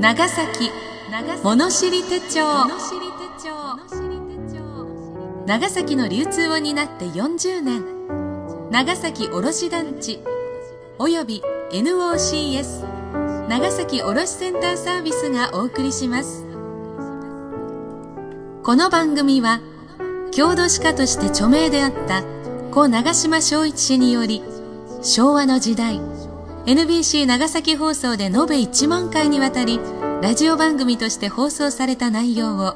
長崎物知り手帳。長崎の流通を担って40年。長崎卸団地。および NOCS 長崎卸センターサービスがお送りします。この番組は郷土史家として著名であった故長島昭一氏により昭和の時代 NBC 長崎放送で延べ1万回にわたりラジオ番組として放送された内容を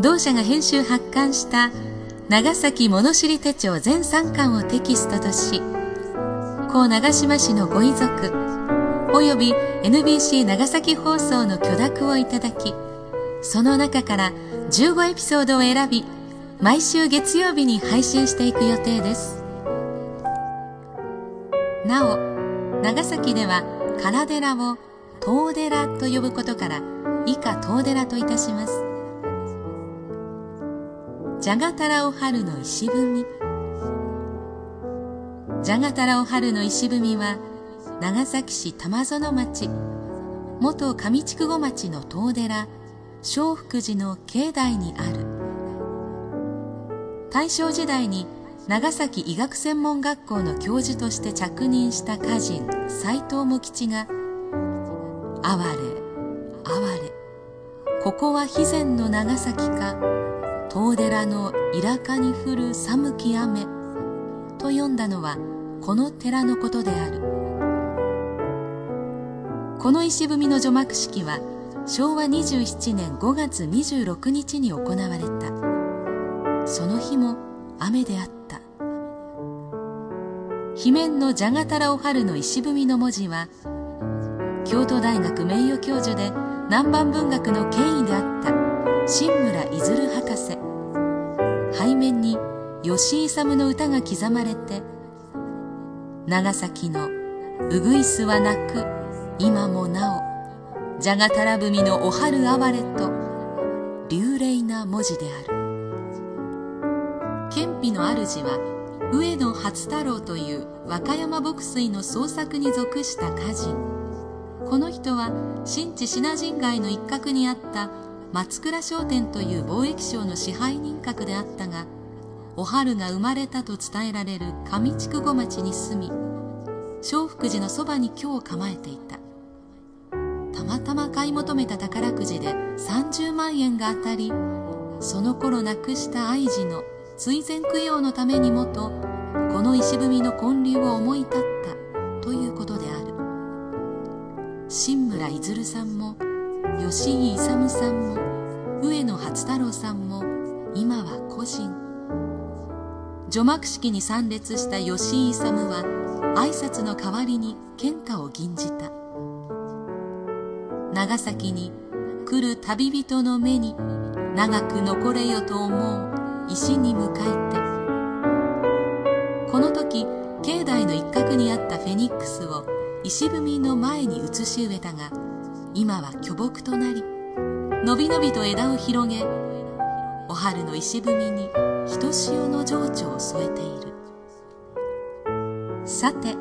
同社が編集発刊した長崎物知り手帳全3巻をテキストとし故長島市のご遺族および NBC 長崎放送の許諾をいただきその中から15エピソードを選び毎週月曜日に配信していく予定です。なお長崎では唐寺を東寺と呼ぶことから以下東寺といたします。じゃがたらを春の石踏み。じゃがたらを春の石踏みは長崎市玉園町元上筑後町の東寺正福寺の境内にある。大正時代に長崎医学専門学校の教授として着任した歌人斎藤茂吉が「哀れ哀れ。ここは肥前の長崎か遠寺のイかに降る寒き雨」と読んだのはこの寺のことである。この石踏みの除幕式は昭和27年5月26日に行われた。その日も雨であった。碑面のじゃがたらお春の石踏みの文字は京都大学名誉教授で南蛮文学の権威であった新村いずる博士。背面に吉井勇の歌が刻まれて長崎のうぐいすは泣く今もなおじゃがたら踏みのお春哀れと流麗な文字である。憲秘の主は上野初太郎という和歌山牧水の創作に属した歌人。この人は新地品人街の一角にあった松倉商店という貿易商の支配人格であったがお春が生まれたと伝えられる上筑後町に住み正福寺のそばに居を構えていた。たまたま買い求めた宝くじで30万円が当たりその頃亡くした愛児の追善供養のためにもとこの石踏みの建立を思い立ったということである。新村いずるさんも吉井勇さんも上野初太郎さんも今は個人除幕式に参列した吉井勇は挨拶の代わりに献花を吟じた。長崎に来る旅人の目に長く残れよと思う石に向かいてこの時境内の一角にあったフェニックスを石踏みの前に移し植えたが今は巨木となりのびのびと枝を広げお春の石踏みにひとしおの情緒を添えている。さて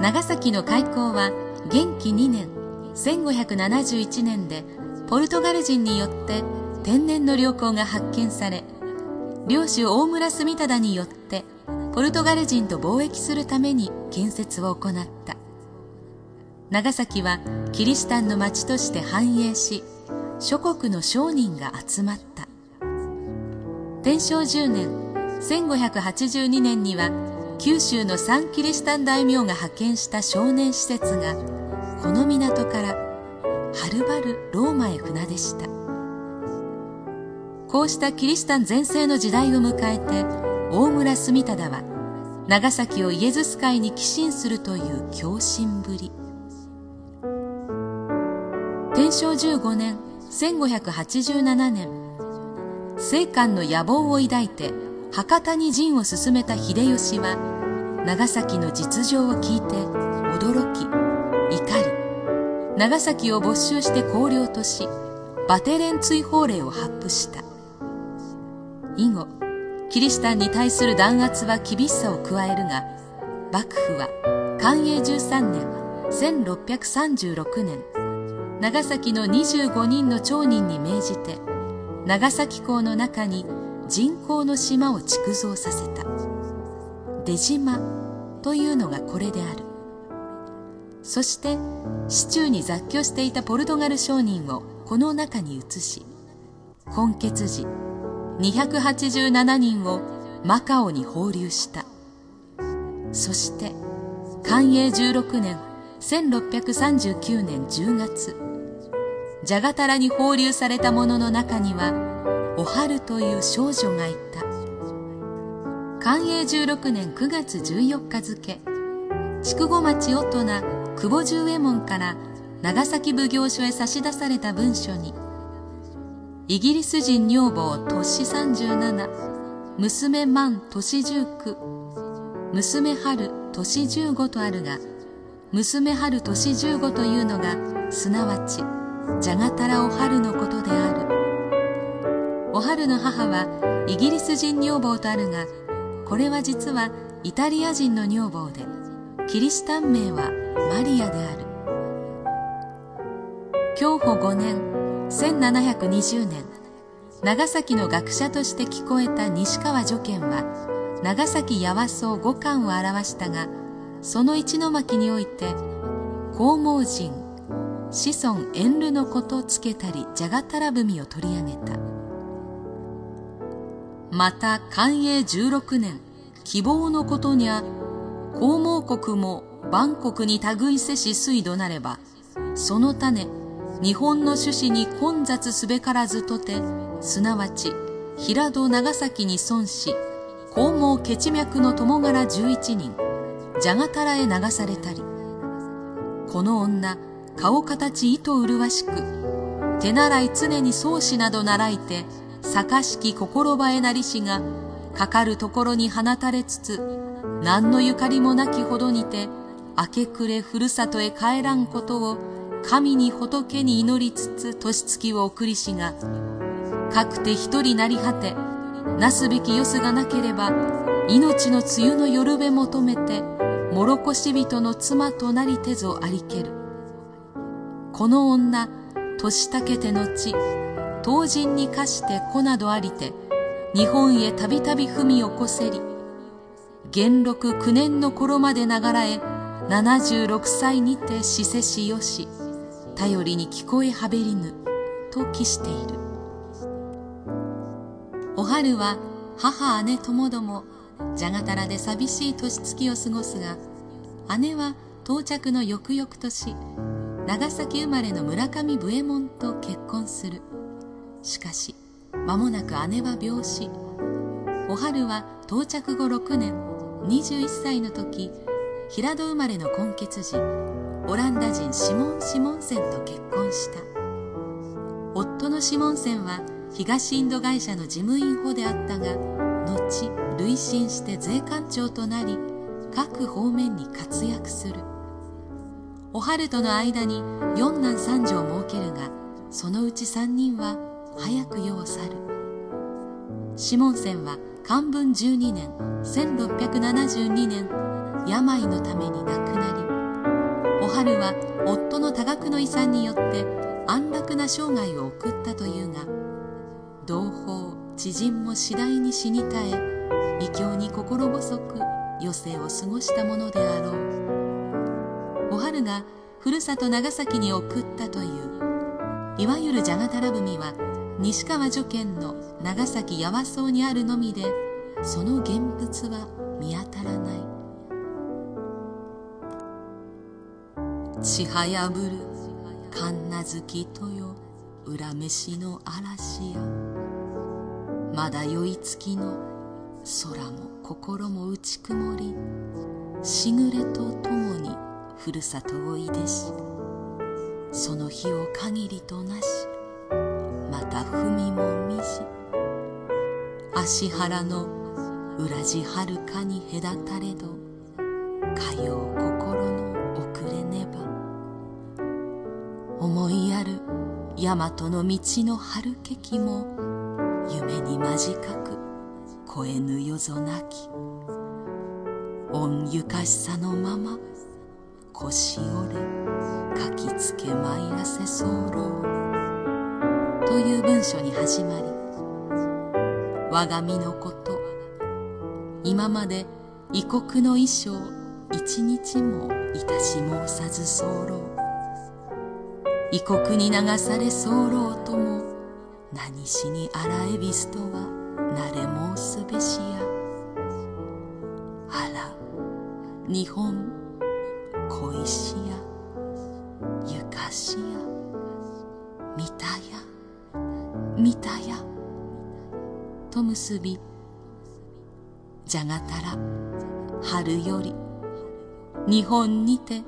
長崎の開港は元気2年1571年でポルトガル人によって天然の良港が発見され領主大村住忠によってポルトガル人と貿易するために建設を行った。長崎はキリシタンの町として繁栄し諸国の商人が集まった。天正10年1582年には九州の三キリシタン大名が派遣した少年施設がこの港からはるばるローマへ船でした。こうしたキリシタン全盛の時代を迎えて大村住忠は長崎をイエズス会に寄進するという狂信ぶり。天正15年1587年聖官の野望を抱いて博多に陣を進めた秀吉は長崎の実情を聞いて驚き怒り長崎を没収して公領としバテレン追放令を発布した。以後キリシタンに対する弾圧は厳しさを加えるが幕府は寛永13年1636年長崎の25人の町人に命じて長崎港の中に人工の島を築造させた。出島というのがこれである。そして市中に雑居していたポルトガル商人をこの中に移し根血時287人をマカオに放流した。そして寛永16年1639年10月ジャガタラに放流された者の中にはおはるという少女がいた。寛永16年9月14日付筑後町大人久保十右衛門から長崎奉行所へ差し出された文書にイギリス人女房年37娘万年19娘春年15とあるが娘春年15というのがすなわちじゃがたらお春のことである。お春の母はイギリス人女房とあるがこれは実はイタリア人の女房でキリシタン名はマリアである。享保5年1720年長崎の学者として聞こえた西川助賢は長崎八和荘五冠を表したがその一の巻において黄毛人子孫遠慮のことつけたりじゃがたら文を取り上げた。また寛永16年希望のことにゃ黄毛国も万国に類せし水土なればその種日本の種子に混雑すべからずとてすなわち平戸長崎に損し黄毛血脈の友柄11人じゃがたらへ流されたりこの女顔形糸麗しく手習い常に宗師など習いて坂式心ばえなりしがかかるところに放たれつつ何のゆかりもなきほどにて明け暮れふるさとへ帰らんことを神に仏に祈りつつ年月を送りしがかくて一人なり果てなすべきよすがなければ命の梅雨の夜べ求めてもろこし人の妻となりてぞありける。この女年たけて後当人に課して子などありて日本へたびたび踏み起こせり元禄九年の頃までながらえ76歳にて死せしよし。頼りに聞こえはべりぬと記している。お春は母姉ともどもじゃがたらで寂しい年月を過ごすが姉は到着の翌々年長崎生まれの村上武右衛門と結婚する。しかし間もなく姉は病死。お春は到着後6年21歳の時平戸生まれの根血児オランダ人シモン・シモンセンと結婚した。夫のシモンセンは東インド会社の事務員補であったが後累進して税関長となり各方面に活躍する。お春との間に四男三女を設けるがそのうち三人は早く世を去る。シモンセンは漢文12年1672年病のために亡くなりお春は夫の多額の遺産によって安楽な生涯を送ったというが同胞知人も次第に死に絶え異教に心細く余生を過ごしたものであろう。お春がふるさと長崎に送ったといういわゆるじゃがたら文は西川助賢の長崎八和荘にあるのみでその現物は見当たらない。ちはやぶるかんなずきとよ裏飯の嵐やまだ酔いつきの空も心も打ち曇りしぐれとともにふるさとをいでしその日を限りとなしまた踏みもみじ足原の裏地はるかに隔たれどかよう大和の道の春けきも夢に間近く超えぬよぞなき。恩ゆかしさのまま腰折れかきつけまいらせ候。という文書に始まり我が身のこと今まで異国の衣装一日もいたし申さず候。異国に流され候とも何しに荒えびすとはなれ申すべしや。あら日本小石や。ゆかしや。みたや。みたや。と結びじゃがたら春より日本にて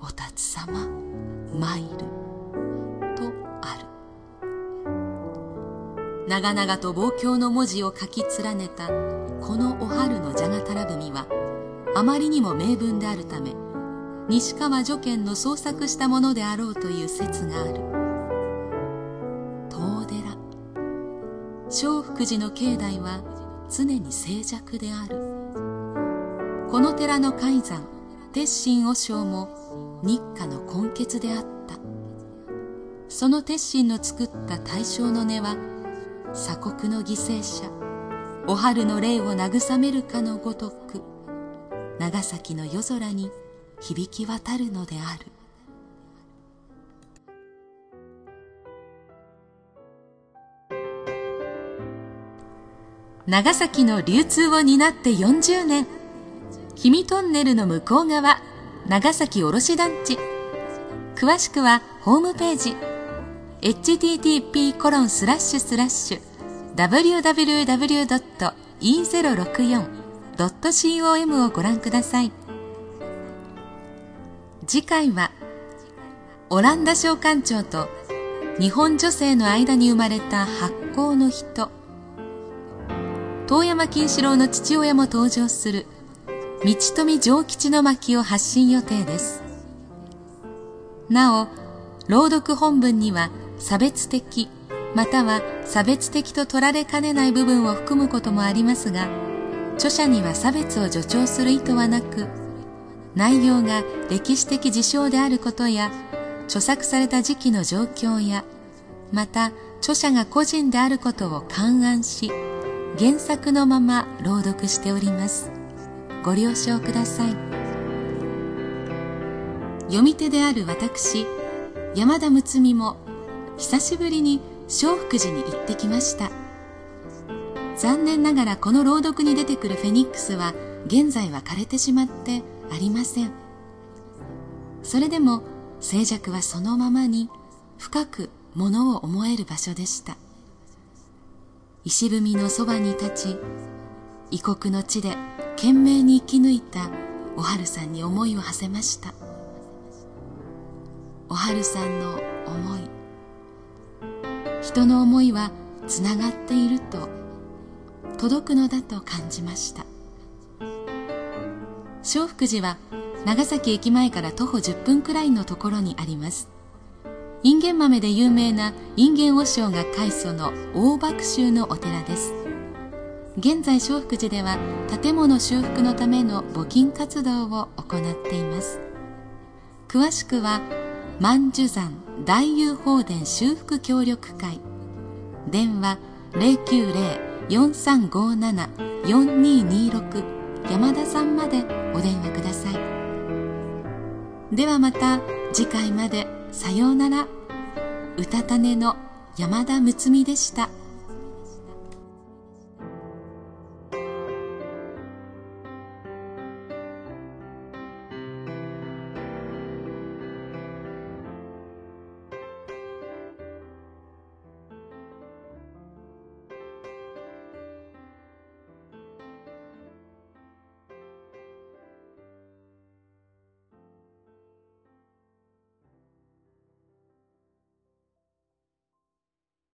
おたつさま参る。とある。長々と望郷の文字を書き連ねたこのお春のじゃがたら文はあまりにも名文であるため西川助賢の創作したものであろうという説がある。東寺。正福寺の境内は常に静寂である。この寺の海山鉄心和尚も日課の根血であった。その鉄心の作った大正の根は鎖国の犠牲者お春の霊を慰めるかのごとく長崎の夜空に響き渡るのである。長崎の流通を担って40年氷見トンネルの向こう側長崎卸団地。詳しくはホームページ。http コロンスラッシュスラッシュ www.e064.com をご覧ください。次回はオランダ商館長と日本女性の間に生まれた発酵の人。遠山金四郎の父親も登場する道富城吉の巻を発信予定です。なお朗読本文には差別的または差別的と取られかねない部分を含むこともありますが著者には差別を助長する意図はなく内容が歴史的事象であることや著作された時期の状況やまた著者が個人であることを勘案し原作のまま朗読しております。ご了承ください。読み手である私山田睦美も久しぶりに正福寺に行ってきました。残念ながらこの朗読に出てくるフェニックスは現在は枯れてしまってありません。それでも静寂はそのままに深くものを思える場所でした。石踏みのそばに立ち異国の地で懸命に生き抜いたおはるさんに思いを馳せました。おはるさんの思い人の思いはつながっていると届くのだと感じました。正福寺は長崎駅前から徒歩10分くらいのところにあります。インゲン豆で有名なインゲン和尚が開祖の大爆宗のお寺です。現在正福寺では建物修復のための募金活動を行っています。詳しくは万寿山大雄法殿修復協力会。電話090-4357-4226山田さんまでお電話ください。ではまた次回まで。さようなら。うたたねの山田睦美でした。